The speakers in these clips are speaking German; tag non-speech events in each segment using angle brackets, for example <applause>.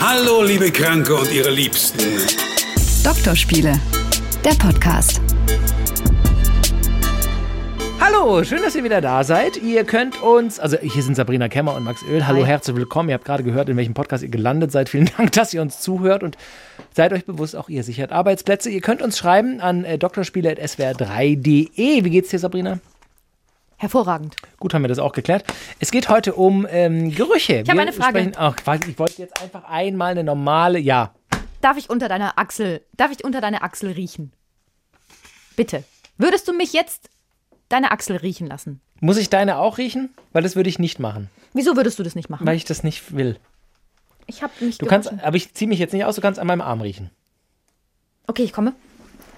Hallo, liebe Kranke und ihre Liebsten. Doktorspiele, der Podcast. Hallo, schön, dass ihr wieder da seid. Ihr könnt uns, also hier sind Sabrina Kemmer und Max Öl. Hallo, Hi. herzlich willkommen. Ihr habt gerade gehört, in welchem Podcast ihr gelandet seid. Vielen Dank, dass ihr uns zuhört und seid euch bewusst, auch ihr sichert Arbeitsplätze. Ihr könnt uns schreiben an äh, drspiele.swr3.de. Wie geht's dir, Sabrina? Hervorragend. Gut, haben wir das auch geklärt. Es geht heute um ähm, Gerüche. Ich habe eine Frage. Ach, Quatsch, ich wollte jetzt einfach einmal eine normale, ja. Darf ich unter deiner Achsel, darf ich unter deiner Achsel riechen? Bitte. Würdest du mich jetzt deine Achsel riechen lassen? Muss ich deine auch riechen? Weil das würde ich nicht machen, Wieso würdest du das nicht machen? weil ich das nicht will. ich habe mich Du kannst, gewaschen. aber ich ziehe mich jetzt nicht aus, du kannst an meinem Arm riechen. Okay, ich komme.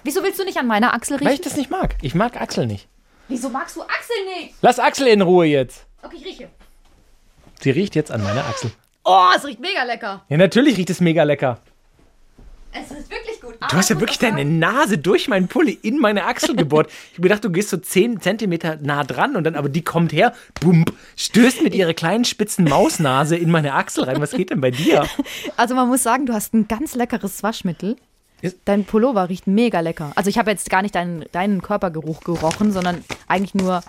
Wieso willst du nicht an meiner Achsel riechen? Weil ich das nicht mag. Ich mag Axel nicht. Wieso magst du Achsel nicht? Lass Axel in Ruhe jetzt. Okay, ich rieche. Sie riecht jetzt an meiner Achsel. Oh, es riecht mega lecker. Ja, natürlich riecht es mega lecker. Es ist wirklich gut. Du hast ja wirklich deine Nase durch meinen Pulli in meine Achsel gebohrt. Ich hab gedacht, du gehst so 10 Zentimeter nah dran und dann, aber die kommt her, bump, stößt mit ihrer kleinen spitzen Mausnase in meine Achsel rein. Was geht denn bei dir? <laughs> Also man muss sagen, du hast ein ganz leckeres Waschmittel. Ist- Dein Pullover riecht mega lecker. Also ich habe jetzt gar nicht deinen, deinen Körpergeruch gerochen, sondern eigentlich nur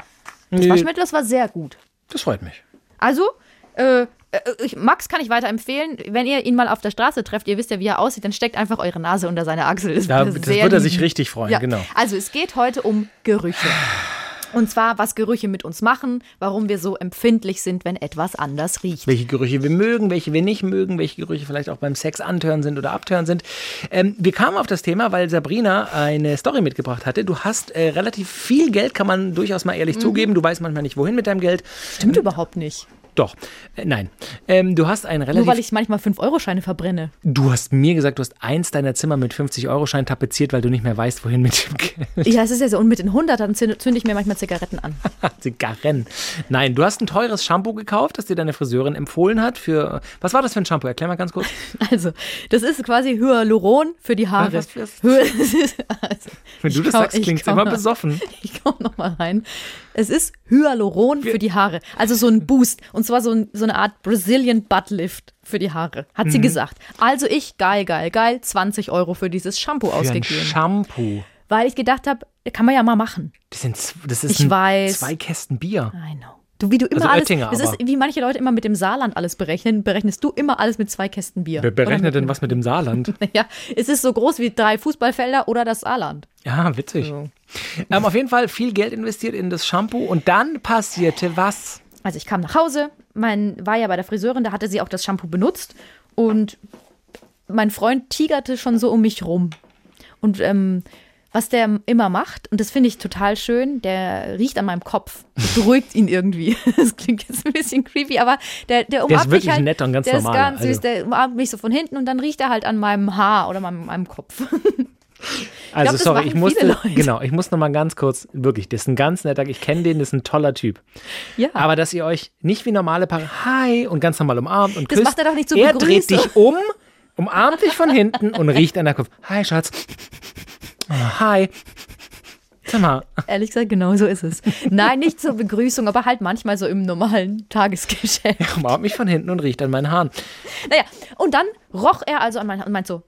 das Nee. Waschmittel. Das war sehr gut. Das freut mich. Also, äh, äh, ich, Max kann ich weiterempfehlen, wenn ihr ihn mal auf der Straße trefft, ihr wisst ja, wie er aussieht, dann steckt einfach eure Nase unter seine Achsel. Das, Da, wird das wird er sich richtig freuen, Ja. genau. Also es geht heute um Gerüche. Und zwar, was Gerüche mit uns machen, warum wir so empfindlich sind, wenn etwas anders riecht. welche Gerüche wir mögen, welche wir nicht mögen, welche Gerüche vielleicht auch beim Sex antören sind oder abtören sind. Ähm, wir kamen auf das Thema, weil Sabrina eine Story mitgebracht hatte. Du hast äh, relativ viel Geld, kann man durchaus mal Mhm. ehrlich zugeben. Du weißt manchmal nicht, wohin mit deinem Geld. Stimmt überhaupt nicht. Doch, äh, nein. Ähm, du hast ein Nur relativ. weil ich manchmal 5-Euro-Scheine verbrenne. du hast mir gesagt, du hast eins deiner Zimmer mit 50-Euro-Schein tapeziert, weil du nicht mehr weißt, wohin mit dem Geld. Ja, es ist ja so. Und mit den 100 dann zünde ich mir manchmal Zigaretten an. <laughs> Zigarren. Nein, du hast ein teures Shampoo gekauft, das dir deine Friseurin empfohlen hat für. Was war das für ein Shampoo? Erklär mal ganz kurz. <laughs> Also, das ist quasi Hyaluron für die Haare. Was- was- es ist- <laughs> also, Wenn du das komm- sagst, klingt's komm immer noch- besoffen. Ich komme noch mal rein. Es ist Hyaluron für die Haare. Also so ein Boost. Und zwar so, ein, so eine Art Brazilian Butt Lift für die Haare. Hat Mhm. sie gesagt. Also ich, geil, geil, geil, 20 Euro für dieses Shampoo Für ein ausgegeben. Shampoo. Weil ich gedacht habe, kann man ja mal machen. Das sind, das ist Ich ein, weiß. zwei Kästen Bier. I know. Du, wie du immer Also alles, das ist, wie manche Leute immer mit dem Saarland alles berechnen, berechnest du immer alles mit zwei Kästen Bier. Wer berechnet denn was mit dem Saarland? <laughs> Ja, es ist so groß wie drei Fußballfelder oder das Saarland. Ja, witzig. Ähm, auf jeden Fall viel Geld investiert in das Shampoo und dann passierte was? Also ich kam nach Hause, mein war ja bei der Friseurin, da hatte sie auch das Shampoo benutzt und mein Freund tigerte schon so um mich rum. Und ähm, was der immer macht, und das finde ich total schön, der riecht an meinem Kopf. Das beruhigt ihn irgendwie. <laughs> Das klingt jetzt ein bisschen creepy, aber der, der umarmt wirklich mich halt. nett und ganz der normal, ist ganz also. süß, der umarmt mich so von hinten und dann riecht er halt an meinem Haar oder meinem, meinem Kopf. <laughs> Also das sorry, ich musste, genau, ich muss noch mal ganz kurz, wirklich, das ist ein ganz netter, ich kenne den, das ist ein toller Typ. Ja. Aber dass ihr euch nicht wie normale Paare, hi, und ganz normal umarmt und Das küsst. macht er doch nicht zur Er dreht dich um, umarmt dich von hinten und riecht an der Kopf. Hi, Schatz. Oh, hi. Sag mal, Ehrlich gesagt, genau so ist es. Nein, nicht zur Begrüßung, aber halt manchmal so im normalen Tagesgeschäft. umarmt mich von hinten und riecht an meinen Haaren. Naja, und dann roch er also an meinen und meint so,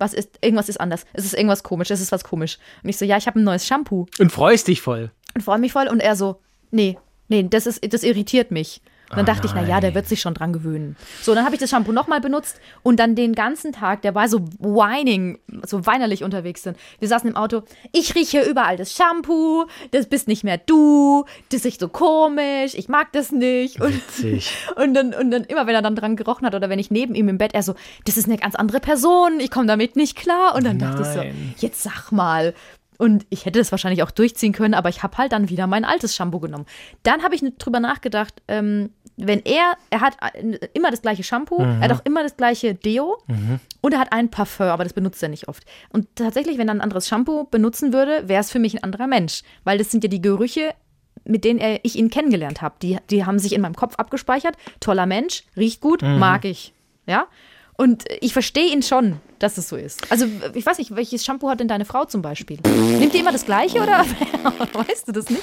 was ist, irgendwas ist anders. Es ist irgendwas komisch, es ist was komisch. Und ich so, ja, ich habe ein neues Shampoo Und freust dich voll. und freue mich voll. Und er so, nee, nee, das ist, das irritiert mich. Und dann dachte ich, na ja, der wird sich schon dran gewöhnen. So, dann habe ich das Shampoo nochmal benutzt und dann den ganzen Tag, der war so whining, so weinerlich unterwegs sind. Wir saßen im Auto, ich rieche überall das Shampoo, das bist nicht mehr du, das riecht so komisch, ich mag das nicht. Und, Witzig. <laughs> und, dann, und dann immer, wenn er dann dran gerochen hat oder wenn ich neben ihm im Bett, er so, das ist eine ganz andere Person, ich komme damit nicht klar. Und dann dachte ich Nein. so, jetzt sag mal. Und ich hätte das wahrscheinlich auch durchziehen können, aber ich habe halt dann wieder mein altes Shampoo genommen. Dann habe ich drüber nachgedacht, ähm, wenn er, er hat immer das gleiche Shampoo, er hat auch immer das gleiche Deo und er hat ein Parfum, aber das benutzt er nicht oft. Und tatsächlich, wenn er ein anderes Shampoo benutzen würde, wäre es für mich ein anderer Mensch, weil das sind ja die Gerüche, mit denen er, ich ihn kennengelernt habe. Die, die haben sich in meinem Kopf abgespeichert. Toller Mensch, riecht gut, mag ich. Ja? Und ich verstehe ihn schon, dass es so ist. Also, ich weiß nicht, welches Shampoo hat denn deine Frau zum Beispiel? Nimmt die immer das gleiche oder <laughs> weißt du das nicht?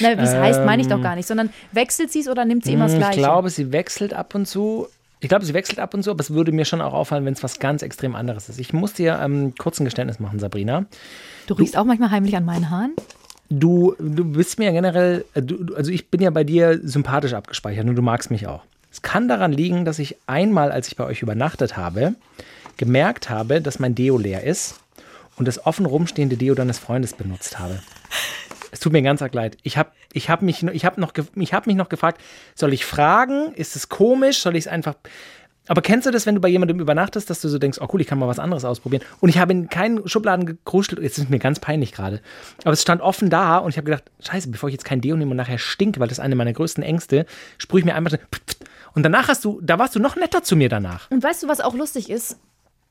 Na, wie es heißt, meine ich doch gar nicht, sondern wechselt sie es oder nimmt sie immer das Ich gleiche? glaube, sie wechselt ab und zu. Ich glaube, sie wechselt ab und zu, aber es würde mir schon auch auffallen, wenn es was ganz extrem anderes ist. Ich muss dir ähm, kurz ein Geständnis machen, Sabrina. Du riechst auch manchmal heimlich an meinen Haaren? Du, du bist mir ja generell, äh, du, du- also ich bin ja bei dir sympathisch abgespeichert und du magst mich auch. Es kann daran liegen, dass ich einmal, als ich bei euch übernachtet habe, gemerkt habe, dass mein Deo leer ist und das offen rumstehende Deo deines Freundes benutzt habe. Es tut mir ganz arg leid. Ich habe ich hab mich, ich hab noch, ich hab mich noch gefragt, soll ich fragen? Ist es komisch? Soll ich es einfach. Aber kennst du das, wenn du bei jemandem übernachtest, dass du so denkst, oh cool, ich kann mal was anderes ausprobieren? Und ich habe in keinen Schubladen gekruschelt. Jetzt ist mir ganz peinlich gerade. Aber es stand offen da und ich habe gedacht, scheiße, bevor ich jetzt kein Deo nehme und nachher stinke, weil das ist eine meiner größten Ängste, sprühe ich mir einfach. Und danach hast du, da warst du noch netter zu mir danach. Und weißt du, was auch lustig ist?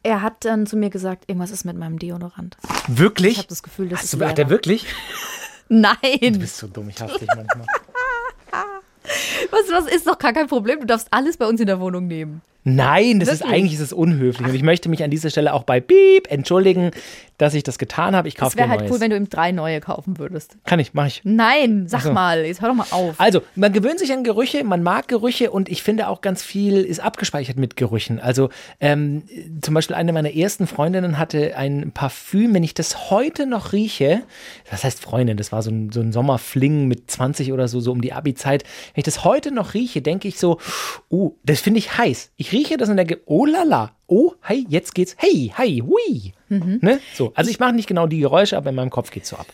Er hat dann zu mir gesagt, irgendwas ist mit meinem Deodorant. Wirklich? Ich habe das Gefühl, dass Hast du, hat der war. <laughs> wirklich? Du Nein, bist so dumm, ich hasse dich manchmal. <laughs> was, was ist doch gar kein Problem. Du darfst alles bei uns in der Wohnung nehmen. Nein, das ist Wirklich? eigentlich ist es unhöflich. Und ich möchte mich an dieser Stelle auch bei Piep entschuldigen, dass ich das getan habe. Ich Es kaufe dir wäre halt Neues. cool, wenn du ihm drei neue kaufen würdest. Kann ich, mache ich. Nein, sag so. mal, jetzt hör doch mal auf. Also, man gewöhnt sich an Gerüche, man mag Gerüche und ich finde auch ganz viel ist abgespeichert mit Gerüchen. Also, ähm, zum Beispiel eine meiner ersten Freundinnen hatte ein Parfüm, wenn ich das heute noch rieche, das heißt Freundin, das war so ein, so ein Sommerfling mit 20 oder so, so um die Abi-Zeit. Wenn ich das heute noch rieche, denke ich so, oh, das finde ich heiß. Ich rieche das und denke, oh lala, oh, hey, jetzt geht's, hey, hi, hui. Ne? So, also ich mache nicht genau die Geräusche, aber in meinem Kopf geht's so ab.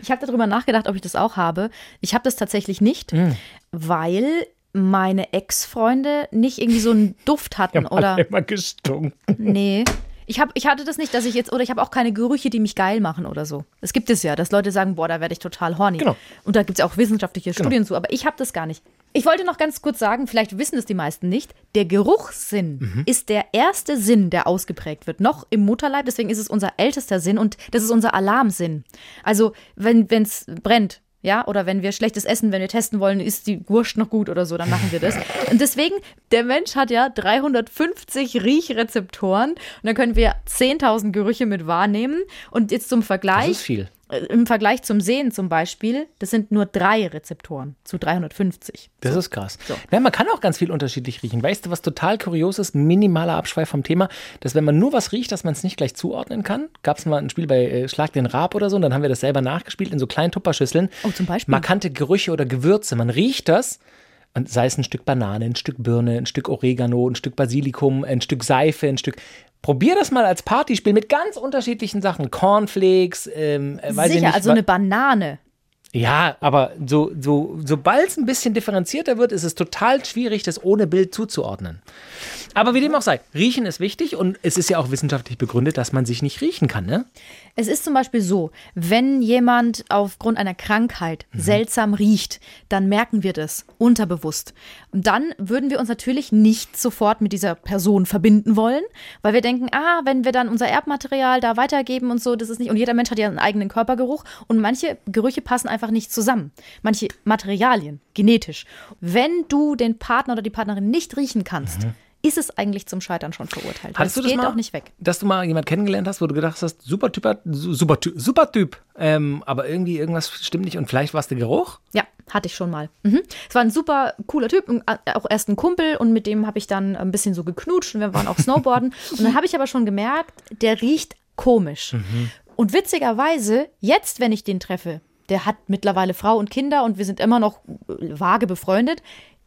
Ich habe darüber nachgedacht, ob ich das auch habe. Ich habe das tatsächlich nicht, Mm. weil meine Ex-Freunde nicht irgendwie so einen Duft hatten <laughs> oder immer gestunken. nee. Ich, hab, ich hatte das nicht, dass ich jetzt, oder ich habe auch keine Gerüche, die mich geil machen oder so. Das gibt es ja, dass Leute sagen, boah, da werde ich total horny. Genau. Und da gibt es auch wissenschaftliche Studien zu, aber ich habe das gar nicht. Ich wollte noch ganz kurz sagen, vielleicht wissen es die meisten nicht, der Geruchssinn Mhm. ist der erste Sinn, der ausgeprägt wird, noch im Mutterleib, deswegen ist es unser ältester Sinn und das ist unser Alarmsinn. Also, wenn es brennt, ja, oder wenn wir schlechtes Essen, wenn wir testen wollen, ist die Wurst noch gut oder so, dann machen wir das. <laughs> Und deswegen, der Mensch hat ja 350 Riechrezeptoren und da können wir 10.000 Gerüche mit wahrnehmen. Und jetzt zum Das Vergleich, ist viel. Äh, im Vergleich zum Sehen zum Beispiel, das sind nur drei Rezeptoren zu 350. Das ist krass. Ja, man kann auch ganz viel unterschiedlich riechen. Weißt du, was total kurios ist? Minimaler Abschweif vom Thema, dass wenn man nur was riecht, dass man es nicht gleich zuordnen kann. Gab es mal ein Spiel bei äh, Schlag den Rab oder so und dann haben wir das selber nachgespielt in so kleinen Tupperschüsseln. Oh, zum Beispiel? Markante Gerüche oder Gewürze. Man riecht das und sei es ein Stück Banane, ein Stück Birne, ein Stück Oregano, ein Stück Basilikum, ein Stück Seife, ein Stück. Probier das mal als Partyspiel mit ganz unterschiedlichen Sachen. Cornflakes, ähm, äh, weiß ich Sicher, nicht. also eine Banane. ja, aber so, so, sobald es ein bisschen differenzierter wird, ist es total schwierig, das ohne Bild zuzuordnen. Aber wie dem auch sei, riechen ist wichtig und es ist ja auch wissenschaftlich begründet, dass man sich nicht riechen kann, ne? Es ist zum Beispiel so, wenn jemand aufgrund einer Krankheit Mhm. seltsam riecht, dann merken wir das unterbewusst. Und dann würden wir uns natürlich nicht sofort mit dieser Person verbinden wollen, weil wir denken, ah, wenn wir dann unser Erbmaterial da weitergeben und so, das ist nicht. Und jeder Mensch hat ja einen eigenen Körpergeruch und manche Gerüche passen einfach nicht zusammen. Manche Materialien, genetisch. Wenn du den Partner oder die Partnerin nicht riechen kannst, ist es eigentlich zum Scheitern schon verurteilt. Mhm. Hattest du das geht mal, auch nicht weg. dass du mal jemand kennengelernt hast, wo du gedacht hast, super Typ, super Typ, super Typ, ähm, aber irgendwie irgendwas stimmt nicht und vielleicht war es der Geruch? Ja, hatte ich schon mal. Mhm. Es war ein super cooler Typ, äh, auch erst ein Kumpel und mit dem habe ich dann ein bisschen so geknutscht und wir waren auch <laughs> Snowboarden. und dann habe ich aber schon gemerkt, der riecht komisch. Und witzigerweise, jetzt, wenn ich den treffe, der hat mittlerweile Frau und Kinder und wir sind immer noch äh, vage befreundet.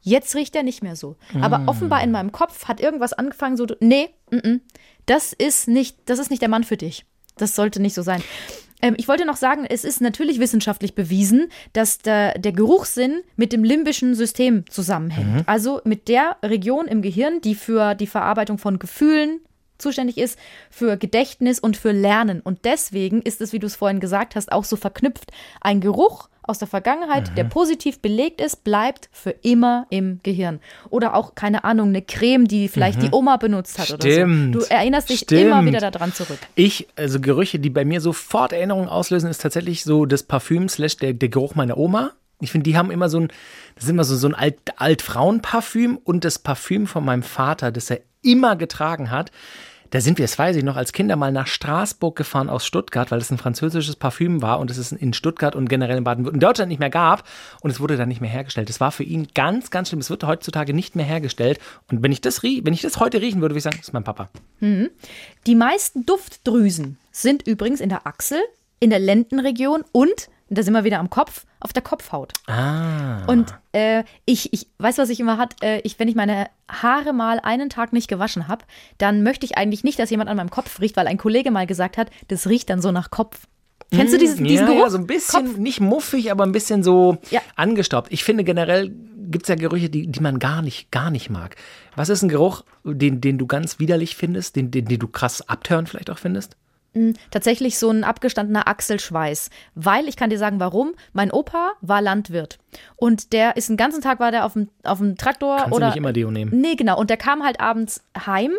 Jetzt riecht er nicht mehr so. Aber offenbar in meinem Kopf hat irgendwas angefangen, so, nee, mm, mm, das ist nicht, das ist nicht der Mann für dich. Das sollte nicht so sein. Ähm, ich wollte noch sagen, es ist natürlich wissenschaftlich bewiesen, dass der, der Geruchssinn mit dem limbischen System zusammenhängt. Also mit der Region im Gehirn, die für die Verarbeitung von Gefühlen zuständig ist, für Gedächtnis und für Lernen. Und deswegen ist es, wie du es vorhin gesagt hast, auch so verknüpft. Ein Geruch aus der Vergangenheit, der positiv belegt ist, bleibt für immer im Gehirn. Oder auch, keine Ahnung, eine Creme, die vielleicht die Oma benutzt hat Stimmt. oder so. Du erinnerst dich Stimmt. immer wieder daran zurück. Ich, also Gerüche, die bei mir sofort Erinnerungen auslösen, ist tatsächlich so das Parfüm slash der, der Geruch meiner Oma. Ich finde, die haben immer so ein, das ist immer so, so ein Alt, Altfrauenparfüm und das Parfüm von meinem Vater, das er immer getragen hat. Da sind wir, das weiß ich noch, als Kinder mal nach Straßburg gefahren aus Stuttgart, weil es ein französisches Parfüm war und es es in Stuttgart und generell in Baden-Württemberg, in Deutschland nicht mehr gab und es wurde dann nicht mehr hergestellt. Das war für ihn ganz, ganz schlimm. Es wird heutzutage nicht mehr hergestellt. Und wenn ich das, wenn ich das heute riechen würde, würde ich sagen, das ist mein Papa. Die meisten Duftdrüsen sind übrigens in der Achsel, in der Lendenregion und, da sind wir wieder am Kopf, auf der Kopfhaut. Ah. Und äh, ich, ich weiß, was ich immer hat, äh, ich, wenn ich meine Haare mal einen Tag nicht gewaschen habe, dann möchte ich eigentlich nicht, dass jemand an meinem Kopf riecht, weil ein Kollege mal gesagt hat, das riecht dann so nach Kopf. Kennst du diesen, diesen ja, Geruch? Ja, so ein bisschen, nicht muffig, aber ein bisschen so Ja. angestaubt. Ich finde generell gibt es ja Gerüche, die, die man gar nicht, gar nicht mag. Was ist ein Geruch, den, den du ganz widerlich findest, den, den, den du krass abtören vielleicht auch findest? Tatsächlich so ein abgestandener Achselschweiß. Weil, ich kann dir sagen, warum. Mein Opa war Landwirt. Und der ist den ganzen Tag war der auf dem, auf dem Traktor Kannst du oder. nicht immer Deo nehmen. Nee, genau. Und der kam halt abends heim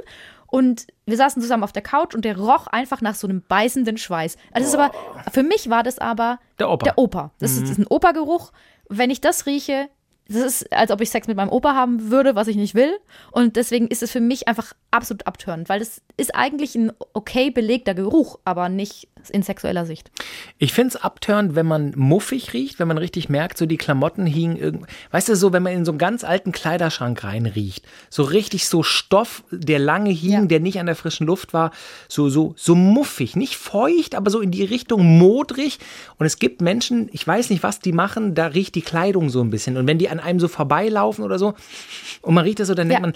und wir saßen zusammen auf der Couch und der roch einfach nach so einem beißenden Schweiß. Also das ist aber, für mich war das aber Der Opa. Mhm. Der Opa. Das ist, das ist ein Opa-Geruch. Wenn ich das rieche, das ist, als ob ich Sex mit meinem Opa haben würde, was ich nicht will. Und deswegen ist es für mich einfach absolut abtörend, weil das ist eigentlich ein okay belegter Geruch, aber nicht in sexueller Sicht. Ich finde es abtörend, wenn man muffig riecht, wenn man richtig merkt, so die Klamotten hingen irgend, weißt du, so, wenn man in so einen ganz alten Kleiderschrank reinriecht, so richtig so Stoff, der lange hing, Ja. der nicht an der frischen Luft war, so, so, so muffig, nicht feucht, aber so in die Richtung modrig. Und es gibt Menschen, ich weiß nicht, was die machen, da riecht die Kleidung so ein bisschen. Und wenn die an einem so vorbeilaufen oder so, und man riecht das so, dann denkt Ja. man,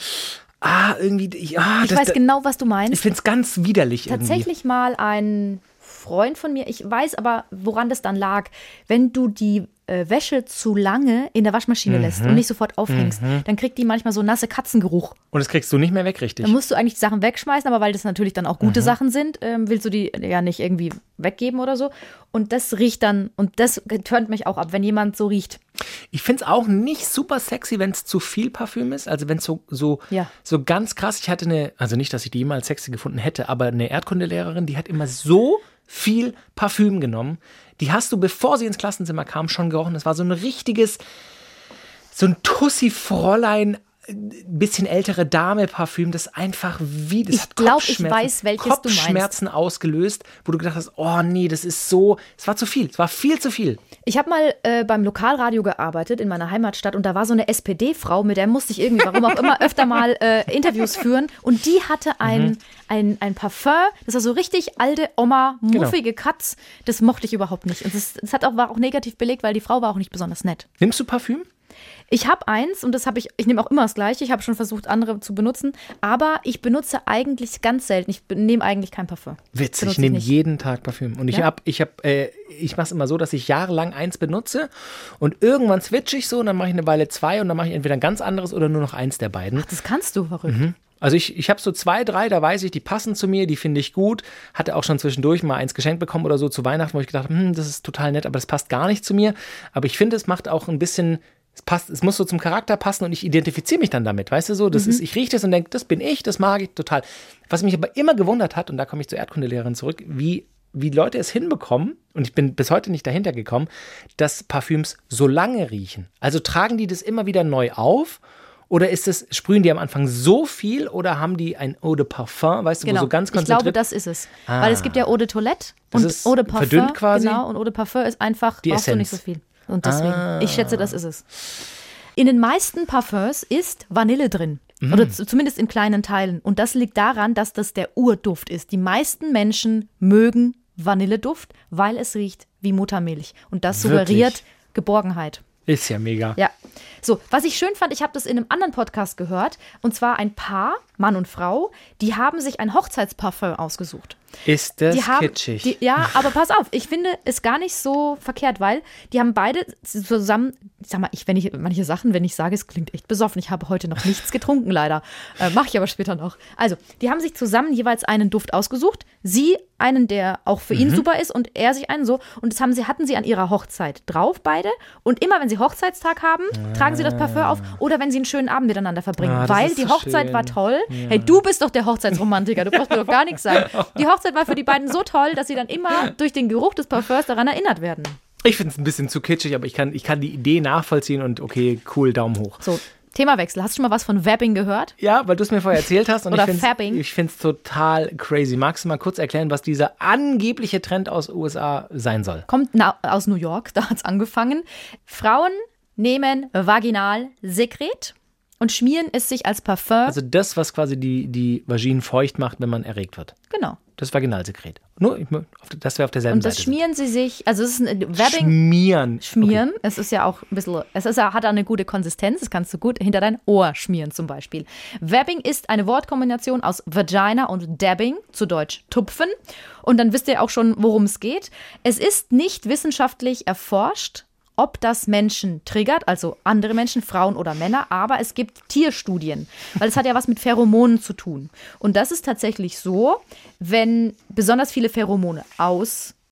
ah, irgendwie, ich, ah, Ich das, weiß genau, was du meinst. ich finde es ganz widerlich irgendwie. Tatsächlich mal ein Freund von mir, ich weiß aber, woran das dann lag. Wenn du die äh, Wäsche zu lange in der Waschmaschine Mhm. lässt und nicht sofort aufhängst, dann kriegt die manchmal so nasse Katzengeruch. Und das kriegst du nicht mehr weg, richtig. Dann musst du eigentlich die Sachen wegschmeißen, aber weil das natürlich dann auch Mhm. gute Sachen sind, ähm, willst du die ja nicht irgendwie weggeben oder so. Und das riecht dann, und das turnt mich auch ab, wenn jemand so riecht. Ich finde es auch nicht super sexy, wenn es zu viel Parfüm ist. Also wenn es so, so, Ja. so ganz krass, ich hatte eine, also nicht, dass ich die jemals sexy gefunden hätte, aber eine Erdkundelehrerin, die hat immer so viel Parfüm genommen. Die hast du, bevor sie ins Klassenzimmer kam, schon gerochen. Das war so ein richtiges, so ein Tussi-Fräulein, äh, bisschen ältere Dame Parfüm, das einfach wie das Ich hat glaub, ich Kopfschmerzen- weiß, welches. Kopfschmerzen ausgelöst, wo du gedacht hast, oh nee, das ist so, es war zu viel, es war viel zu viel. Ich habe mal äh, beim Lokalradio gearbeitet in meiner Heimatstadt und da war so eine SPD-Frau, mit der musste ich irgendwie, warum auch immer, öfter mal äh, Interviews führen. Und die hatte ein, ein, ein Parfum, das war so richtig alte Oma, muffige Katz. Das mochte ich überhaupt nicht. Und das, das hat auch, war auch negativ belegt, weil die Frau war auch nicht besonders nett. Nimmst du Parfüm? Ich habe eins und das habe ich, ich nehme auch immer das gleiche. Ich habe schon versucht, andere zu benutzen, aber ich benutze eigentlich ganz selten. Ich nehme eigentlich kein Parfum. Witzig, Benutze ich nehme jeden Tag Parfüm. Und ich Ja? hab, ich hab, äh, ich mache es immer so, dass ich jahrelang eins benutze und irgendwann switche ich so und dann mache ich eine Weile zwei und dann mache ich entweder ein ganz anderes oder nur noch eins der beiden. Das kannst du verrückt. Also ich, ich habe so zwei, drei, da weiß ich, die passen zu mir, die finde ich gut. Hatte auch schon zwischendurch mal eins geschenkt bekommen oder so zu Weihnachten, wo ich gedacht habe, hm, das ist total nett, aber das passt gar nicht zu mir. Aber ich finde, es macht auch ein bisschen, passt, es muss so zum Charakter passen und ich identifiziere mich dann damit, weißt du so? Das ist, ich rieche das und denke, das bin ich, das mag ich total. Was mich aber immer gewundert hat, und da komme ich zur Erdkundelehrerin zurück, wie wie Leute es hinbekommen, und ich bin bis heute nicht dahinter gekommen, dass Parfüms so lange riechen. Also tragen die das immer wieder neu auf? Oder ist es, sprühen die am Anfang so viel oder haben die ein Eau de Parfum, weißt du, wo Genau. so ganz ich glaube, konzentriert? das ist es. Weil es gibt ja Eau de Toilette und Eau de Parfum. verdünnt quasi? Genau, und Eau de Parfum ist einfach, Die brauchst du nicht so Essenz. viel. Und deswegen, ich schätze, das ist es. In den meisten Parfums ist Vanille drin. Mm. Oder zumindest in kleinen Teilen. Und das liegt daran, dass das der Urduft ist. Die meisten Menschen mögen Vanilleduft, weil es riecht wie Muttermilch. Und das Wirklich? suggeriert Geborgenheit. ist ja mega. Ja. So, was ich schön fand, ich habe das in einem anderen Podcast gehört. Und zwar ein Paar, Mann und Frau, die haben sich ein Hochzeitsparfum ausgesucht. Ist das haben, kitschig? Die, ja, aber pass auf, ich finde es gar nicht so verkehrt, weil die haben beide zusammen, ich sag mal, ich, wenn ich manche Sachen, wenn ich sage, es klingt echt besoffen, ich habe heute noch nichts getrunken, leider. Äh, Mache ich aber später noch. Also, die haben sich zusammen jeweils einen Duft ausgesucht. Sie einen, der auch für Mhm. ihn super ist und er sich einen so. Und das haben sie, hatten sie an ihrer Hochzeit drauf, beide. Und immer, wenn sie Hochzeitstag haben, tragen sie das Parfum auf oder wenn sie einen schönen Abend miteinander verbringen. Ah, weil die so Hochzeit schön. war toll. Hey, du bist doch der Hochzeitsromantiker, du brauchst mir doch gar nichts sagen. <laughs> Die Hochzeit war für die beiden so toll, dass sie dann immer durch den Geruch des Parfums daran erinnert werden. Ich finde es ein bisschen zu kitschig, aber ich kann, ich kann die Idee nachvollziehen und okay, cool, Daumen hoch. So, Themawechsel. Hast du schon mal was von Vabbing gehört? Ja, weil du es mir vorher erzählt hast und Oder ich finde es total crazy. Magst du mal kurz erklären, was dieser angebliche Trend aus USA sein soll? Kommt na, aus New York, <laughs> da hat es angefangen. Frauen nehmen Vaginalsekret und schmieren es sich als Parfum. Also das, was quasi die, die Vaginen feucht macht, wenn man erregt wird. genau. Das Vaginalsekret. Nur, ich, mö- auf- dass wir auf derselben Und das Seite sind. schmieren sie sich, also es ist ein Vabbing. Schmieren. Schmieren. Es ist ja auch ein bisschen, es ist, hat eine gute Konsistenz, das kannst du gut hinter dein Ohr schmieren zum Beispiel. Vabbing ist eine Wortkombination aus Vagina und Dabbing, zu Deutsch tupfen. Und dann wisst ihr auch schon, worum es geht. Es ist nicht wissenschaftlich erforscht, ob das Menschen triggert, also andere Menschen, Frauen oder Männer, aber es gibt Tierstudien, weil es hat ja was mit Pheromonen zu tun. Und das ist tatsächlich so, wenn besonders viele Pheromone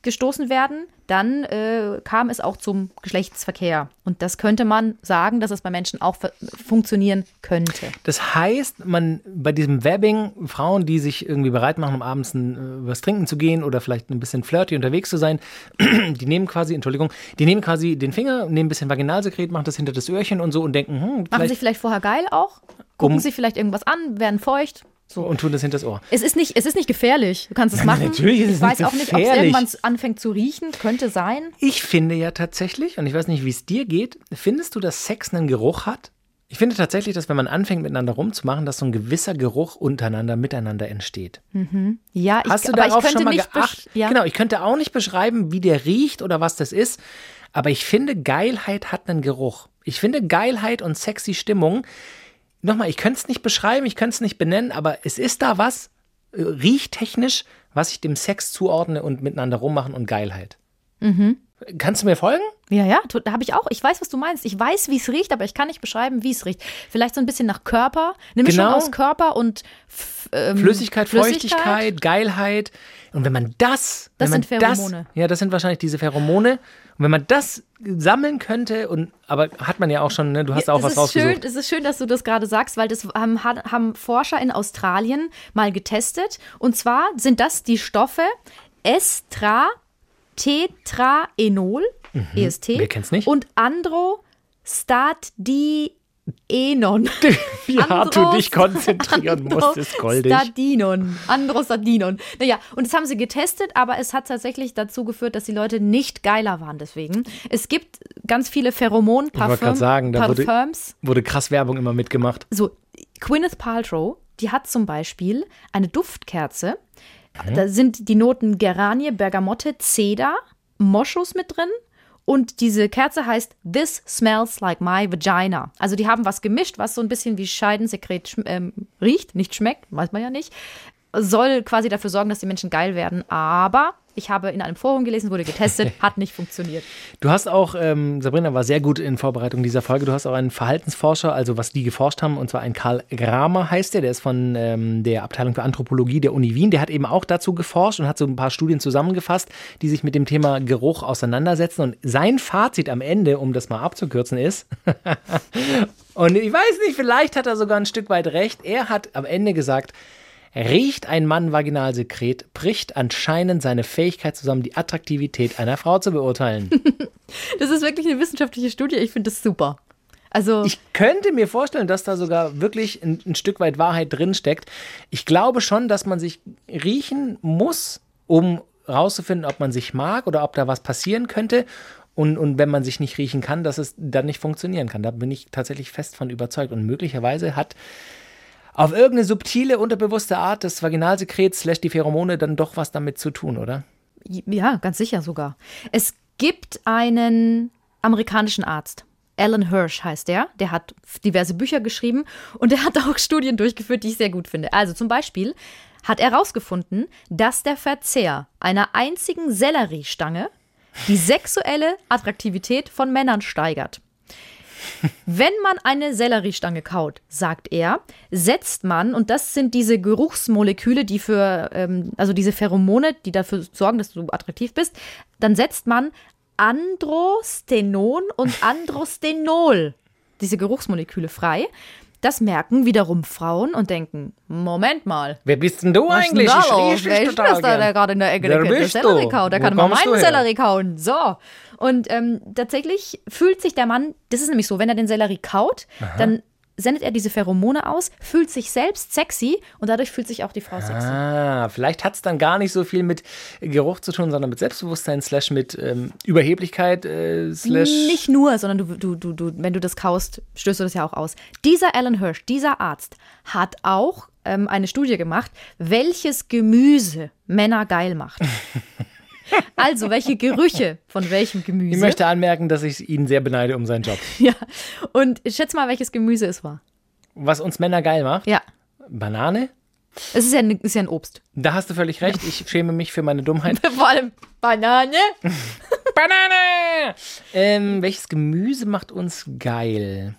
ausgestoßen werden, dann äh, kam es auch zum Geschlechtsverkehr. Und das könnte man sagen, dass es bei Menschen auch fu- funktionieren könnte. Das heißt, man bei diesem Webbing, Frauen, die sich irgendwie bereit machen, um abends ein, äh, was trinken zu gehen oder vielleicht ein bisschen flirty unterwegs zu sein, <clears throat> die nehmen quasi, Entschuldigung, die nehmen quasi den Finger, nehmen ein bisschen Vaginalsekret, machen das hinter das Öhrchen und so und denken, hm, Machen sich vielleicht vorher geil auch, gucken Um- sich vielleicht irgendwas an, werden feucht. So. und tun das hinter das Ohr. Es ist nicht, es ist nicht gefährlich. Du kannst es machen. natürlich ist es ich weiß nicht auch nicht, ob es irgendwann anfängt zu riechen. Könnte sein. Ich finde ja tatsächlich, und ich weiß nicht, wie es dir geht, findest du, dass Sex einen Geruch hat? Ich finde tatsächlich, dass wenn man anfängt, miteinander rumzumachen, dass so ein gewisser Geruch untereinander, miteinander entsteht. Ja, ich, Hast du aber ich darauf könnte schon mal geachtet? ja. Genau, ich könnte auch nicht beschreiben, wie der riecht oder was das ist. Aber ich finde, Geilheit hat einen Geruch. Ich finde Geilheit und sexy Stimmung. Nochmal, ich könnte es nicht beschreiben, ich könnte es nicht benennen, aber es ist da was, äh, riechtechnisch, was ich dem Sex zuordne und miteinander rummachen und Geilheit. Mhm. Kannst du mir folgen? Ja, ja, da habe ich auch. Ich weiß, was du meinst. Ich weiß, wie es riecht, aber ich kann nicht beschreiben, wie es riecht. Vielleicht so ein bisschen nach Körper. Mischung Genau. aus Körper und ähm, Flüssigkeit, Feuchtigkeit, Geilheit. Und wenn man das, Das wenn man sind Pheromone. Das, ja, das sind wahrscheinlich diese Pheromone. Und wenn man das sammeln könnte, und aber hat man ja auch schon, ne? du hast auch es was rausgesucht. schön, Es ist schön, dass du das gerade sagst, weil das haben, haben Forscher in Australien mal getestet. Und zwar sind das die Stoffe Estra, Tetraenol, EST, Mhm. Wer kennt's nicht? und Androstadienon. Wie hart <laughs> du dich konzentrieren musst, ist goldig. Androstadinon. Androstadinon. Naja, und das haben sie getestet, aber es hat tatsächlich dazu geführt, dass die Leute nicht geiler waren deswegen. Es gibt ganz viele wollte grad Pheromon-Parfums. sagen, da wurde-. Wurde krass Werbung immer mitgemacht. So, Gwyneth Paltrow, die hat zum Beispiel eine Duftkerze. Mhm. Da sind die Noten Geranie, Bergamotte, Zeder, Moschus mit drin. Und diese Kerze heißt This Smells Like My Vagina. Also die haben was gemischt, was so ein bisschen wie Scheidensekret ähm, riecht, nicht schmeckt, weiß man ja nicht. Soll quasi dafür sorgen, dass die Menschen geil werden. Aber ich habe in einem Forum gelesen, wurde getestet, <laughs> hat nicht funktioniert. Du hast auch, ähm, Sabrina war sehr gut in Vorbereitung dieser Folge, du hast auch einen Verhaltensforscher, also was die geforscht haben, und zwar ein Karl Gramer heißt der, der ist von ähm, der Abteilung für Anthropologie der Uni Wien, der hat eben auch dazu geforscht und hat so ein paar Studien zusammengefasst, die sich mit dem Thema Geruch auseinandersetzen. Und sein Fazit am Ende, um das mal abzukürzen, ist, <laughs> und ich weiß nicht, vielleicht hat er sogar ein Stück weit recht, er hat am Ende gesagt, Riecht ein Mann Vaginalsekret, bricht anscheinend seine Fähigkeit zusammen, die Attraktivität einer Frau zu beurteilen. <laughs> Das ist wirklich eine wissenschaftliche Studie. Ich finde das super. Also, Ich könnte mir vorstellen, dass da sogar wirklich ein, ein Stück weit Wahrheit drin steckt. Ich glaube schon, dass man sich riechen muss, um rauszufinden, ob man sich mag oder ob da was passieren könnte. Und, und wenn man sich nicht riechen kann, dass es dann nicht funktionieren kann. Da bin ich tatsächlich fest von überzeugt. Und möglicherweise hat auf irgendeine subtile, unterbewusste Art des Vaginalsekrets slash die Pheromone dann doch was damit zu tun, oder? Ja, ganz sicher sogar. Es gibt einen amerikanischen Arzt. Alan Hirsch heißt der. Der hat diverse Bücher geschrieben und der hat <laughs> auch Studien durchgeführt, die ich sehr gut finde. Also zum Beispiel hat er herausgefunden, dass der Verzehr einer einzigen Selleriestange die sexuelle Attraktivität von Männern steigert. Wenn man eine Selleriestange kaut, sagt er, setzt man, und das sind diese Geruchsmoleküle, die für, ähm, also diese Pheromone, die dafür sorgen, dass du attraktiv bist, dann setzt man Androstenon und Androstenol, diese Geruchsmoleküle frei. Das merken wiederum Frauen und denken, Moment mal, Wer bist denn du was denn eigentlich? da Ich Wer ist das da, der gerade in der Ecke der, der Sellerie kaut? Der Wo kann mal meinen? Sellerie kauen. So. Und ähm, tatsächlich fühlt sich der Mann, das ist nämlich so, wenn er den Sellerie kaut, dann sendet er diese Pheromone aus, fühlt sich selbst sexy und dadurch fühlt sich auch die Frau sexy. Ah, vielleicht hat es dann gar nicht so viel mit Geruch zu tun, sondern mit Selbstbewusstsein, slash mit ähm, Überheblichkeit, äh, slash. Nicht nur, sondern du, du, du, du, wenn du das kaust, stößt du das ja auch aus. Dieser Alan Hirsch, dieser Arzt, hat auch ähm, eine Studie gemacht, welches Gemüse Männer geil macht. <laughs> Also, welche Gerüche von welchem Gemüse? Ich möchte anmerken, dass ich ihn sehr beneide um seinen Job. Ja. Und schätz mal, welches Gemüse es war. Was uns Männer geil macht? Ja. Banane? Es ist ja, ein, ist ja ein Obst. Da hast du völlig recht. Ich schäme mich für meine Dummheit. <laughs> Vor allem Banane. <laughs> Banane! Ähm, welches Gemüse macht uns geil?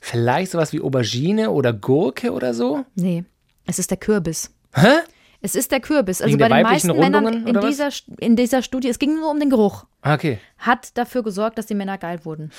Vielleicht sowas wie Aubergine oder Gurke oder so? Nee, es ist der Kürbis. Hä? Es ist der Kürbis. Also Wegen bei den meisten Männern Rundungen, in oder was? dieser, in dieser Studie, es ging nur um den Geruch, Ah, Okay. hat dafür gesorgt, dass die Männer geil wurden.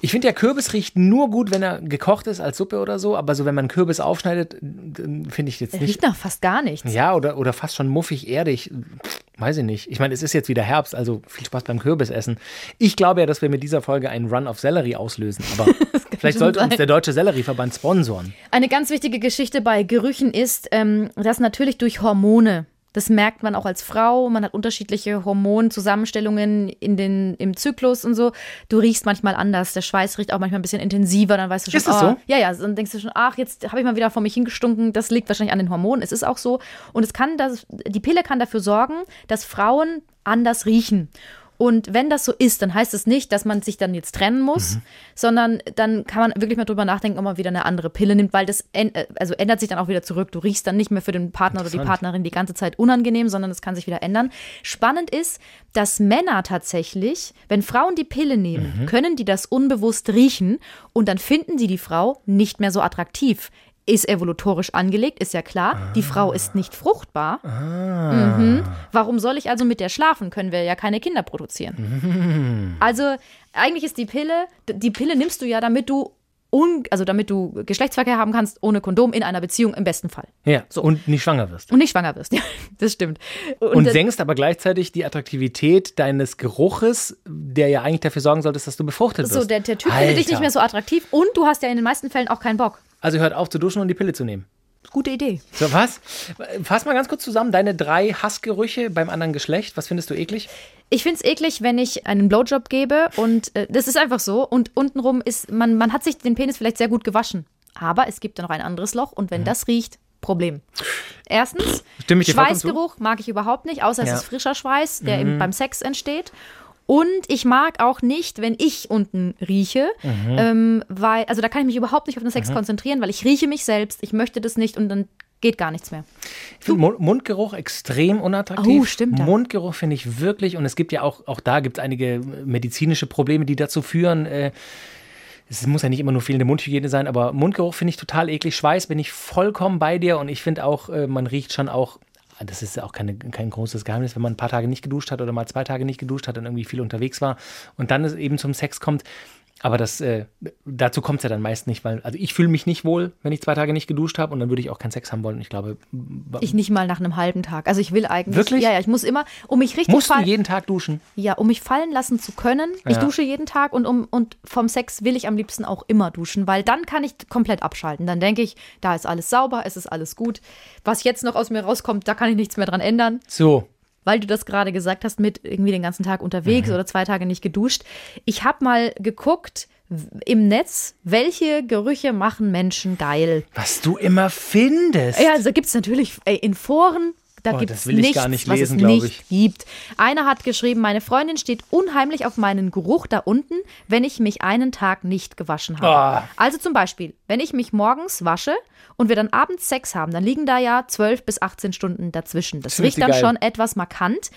Ich finde, der Kürbis riecht nur gut, wenn er gekocht ist als Suppe oder so. Aber so, wenn man Kürbis aufschneidet, dann finde ich jetzt Er nicht. riecht nach fast gar nichts. Ja, oder, oder fast schon muffig, erdig. Pff, Weiß ich nicht. Ich meine, es ist jetzt wieder Herbst, also viel Spaß beim Kürbisessen. Ich glaube ja, dass wir mit dieser Folge einen Run auf Sellerie auslösen. Aber <laughs> vielleicht sollte uns sein. der Deutsche Sellerieverband sponsoren. Eine ganz wichtige Geschichte bei Gerüchen ist, ähm, dass natürlich durch Hormone, das merkt man auch als Frau, man hat unterschiedliche Hormonzusammenstellungen in den, im Zyklus und so. Du riechst manchmal anders, der Schweiß riecht auch manchmal ein bisschen intensiver, dann weißt du schon, Ist das ah, so? ja, ja, dann denkst du schon, ach, jetzt habe ich mal wieder vor mich hingestunken, das liegt wahrscheinlich an den Hormonen, es ist auch so. Und es kann das, die Pille kann dafür sorgen, dass Frauen anders riechen. Und wenn das so ist, dann heißt es nicht, dass man sich dann jetzt trennen muss, sondern dann kann man wirklich mal drüber nachdenken, ob man wieder eine andere Pille nimmt, weil das äh, also ändert sich dann auch wieder zurück. Du riechst dann nicht mehr für den Partner oder die. Partnerin die ganze Zeit unangenehm, sondern es kann sich wieder ändern. Spannend ist, dass Männer tatsächlich, wenn Frauen die Pille nehmen, können die das unbewusst riechen und dann finden sie die Frau nicht mehr so attraktiv. Ist evolutorisch angelegt, ist ja klar. Die Frau ist nicht fruchtbar. Mhm. Warum soll ich also mit der schlafen? Können wir ja keine Kinder produzieren. Also eigentlich ist die Pille, die Pille nimmst du ja, damit du un, also damit du Geschlechtsverkehr haben kannst ohne Kondom in einer Beziehung im besten Fall Ja, So. und nicht schwanger wirst. und nicht schwanger wirst. <laughs> Ja, das stimmt. Und das- senkst aber gleichzeitig die Attraktivität deines Geruches, der ja eigentlich dafür sorgen sollte, dass du befruchtet wirst. so der, der Typ findet dich nicht mehr so attraktiv und du hast ja in den meisten Fällen auch keinen Bock. Also hört auf zu duschen und die Pille zu nehmen. Gute Idee. So, was? Fass mal ganz kurz zusammen. Deine drei Hassgerüche beim anderen Geschlecht. Was findest du eklig? Ich finde es eklig, wenn ich einen Blowjob gebe und äh, das ist einfach so und untenrum ist, man, man hat sich den Penis vielleicht sehr gut gewaschen, aber es gibt da noch ein anderes Loch und wenn Mhm. das riecht, Problem. Erstens? Schweißgeruch mag ich überhaupt nicht, außer Ja. Mhm. es ist frischer Schweiß, der eben beim Sex entsteht. Und ich mag auch nicht, wenn ich unten rieche, Mhm. ähm, weil, also da kann ich mich überhaupt nicht auf den Sex konzentrieren, weil ich rieche mich selbst, ich möchte das nicht und dann geht gar nichts mehr. Ich finde Mu- Mundgeruch extrem unattraktiv. Oh, stimmt, ja. Mundgeruch finde ich wirklich, und es gibt ja auch, auch da gibt es einige medizinische Probleme, die dazu führen. Äh, es muss ja nicht immer nur fehlende Mundhygiene sein, aber Mundgeruch finde ich total eklig. Schweiß bin ich vollkommen bei dir und ich finde auch, äh, man riecht schon auch. Das ist ja auch keine, kein großes Geheimnis, wenn man ein paar Tage nicht geduscht hat oder mal zwei Tage nicht geduscht hat und irgendwie viel unterwegs war und dann es eben zum Sex kommt. Aber das, äh, dazu kommt es ja dann meist nicht, weil, also ich fühle mich nicht wohl, wenn ich zwei Tage nicht geduscht habe und dann würde ich auch keinen Sex haben wollen. Ich glaube, Ich nicht mal nach einem halben Tag. Also ich will eigentlich. Wirklich? Ja, ja, ich muss immer, um mich richtig musst du jeden Tag duschen. Ja, um mich fallen lassen zu können. Ich Ja. dusche jeden Tag und, um, und vom Sex will ich am liebsten auch immer duschen, weil dann kann ich komplett abschalten. Dann denke ich, da ist alles sauber, es ist alles gut. Was jetzt noch aus mir rauskommt, da kann ich nichts mehr dran ändern. So, Weil du das gerade gesagt hast, mit irgendwie den ganzen Tag unterwegs Mhm. oder zwei Tage nicht geduscht. Ich habe mal geguckt im Netz, welche Gerüche machen Menschen geil. was du immer findest. Ja, also gibt es natürlich in Foren, da Oh, gibt das es will ich nichts, gar nicht was lesen, es nicht ich. gibt. Einer hat geschrieben, meine Freundin steht unheimlich auf meinen Geruch da unten, wenn ich mich einen Tag nicht gewaschen habe. Ah. Also zum Beispiel, wenn ich mich morgens wasche und wir dann abends Sex haben, dann liegen da ja 12 bis 18 Stunden dazwischen. Das Findet riecht dann geil. schon etwas markant.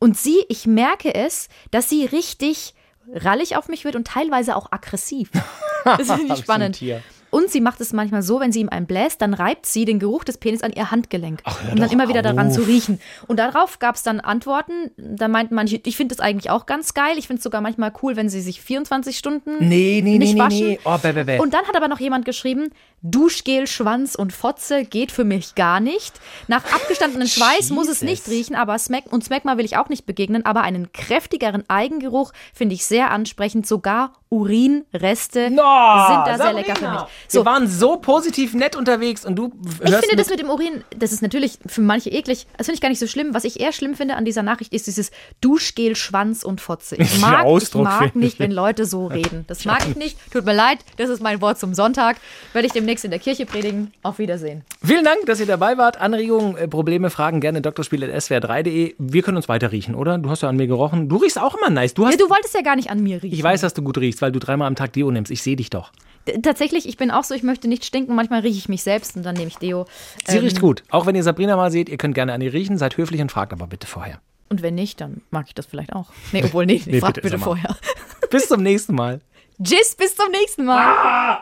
Und sie, ich merke es, dass sie richtig rallig auf mich wird und teilweise auch aggressiv. <laughs> Das richtig ich spannend. Und sie macht es manchmal so, wenn sie ihm einen bläst, dann reibt sie den Geruch des Penis an ihr Handgelenk, hör um dann immer wieder daran auf. zu riechen. Und darauf gab es dann Antworten. Da meinten manche, ich finde das eigentlich auch ganz geil. Ich finde es sogar manchmal cool, wenn sie sich 24 Stunden Nee, nee, nicht nee, nee, waschen. nee. Oh, bäh, bäh, bäh. Und dann hat aber noch jemand geschrieben, Duschgel, Schwanz und Fotze geht für mich gar nicht. Nach abgestandenen Schweiß muss es nicht Jesus. riechen, aber Smack und Smegma will ich auch nicht begegnen, aber einen kräftigeren Eigengeruch finde ich sehr ansprechend, sogar Urinreste sind No, da sehr lecker für Sabrina, mich. So, Wir waren so positiv nett unterwegs und du ich finde mit, das mit dem Urin, das ist natürlich für manche eklig. Das finde ich gar nicht so schlimm. Was ich eher schlimm finde an dieser Nachricht ist dieses Duschgel, Schwanz und Fotze. <laughs> Ich mag, ich mag nicht, ich. wenn Leute so reden. Das mag ich nicht. Tut mir leid. Das ist mein Wort zum Sonntag. Werde ich demnächst in der Kirche predigen. Auf Wiedersehen. Vielen Dank, dass ihr dabei wart. Anregungen, äh, Probleme, Fragen gerne drspiel.swr3.de. Wir können uns weiter riechen, oder? Du hast ja an mir gerochen. Du riechst auch immer nice. Du hast, Ja, du wolltest ja gar nicht an mir riechen. ich weiß, dass du gut riechst, weil du dreimal am Tag Deo nimmst. Ich sehe dich doch. D- Tatsächlich, ich bin auch so, ich möchte nicht stinken. Manchmal rieche ich mich selbst und dann nehme ich Deo. Sie Ähm, riecht gut. Auch wenn ihr Sabrina mal seht, ihr könnt gerne an ihr riechen. Seid höflich und fragt aber bitte vorher. Und wenn nicht, dann mag ich das vielleicht auch. Nee, obwohl, nee, <laughs> Nee, frag bitte, bitte, vorher. Bis zum nächsten Mal. <laughs> Tschüss, bis zum nächsten Mal.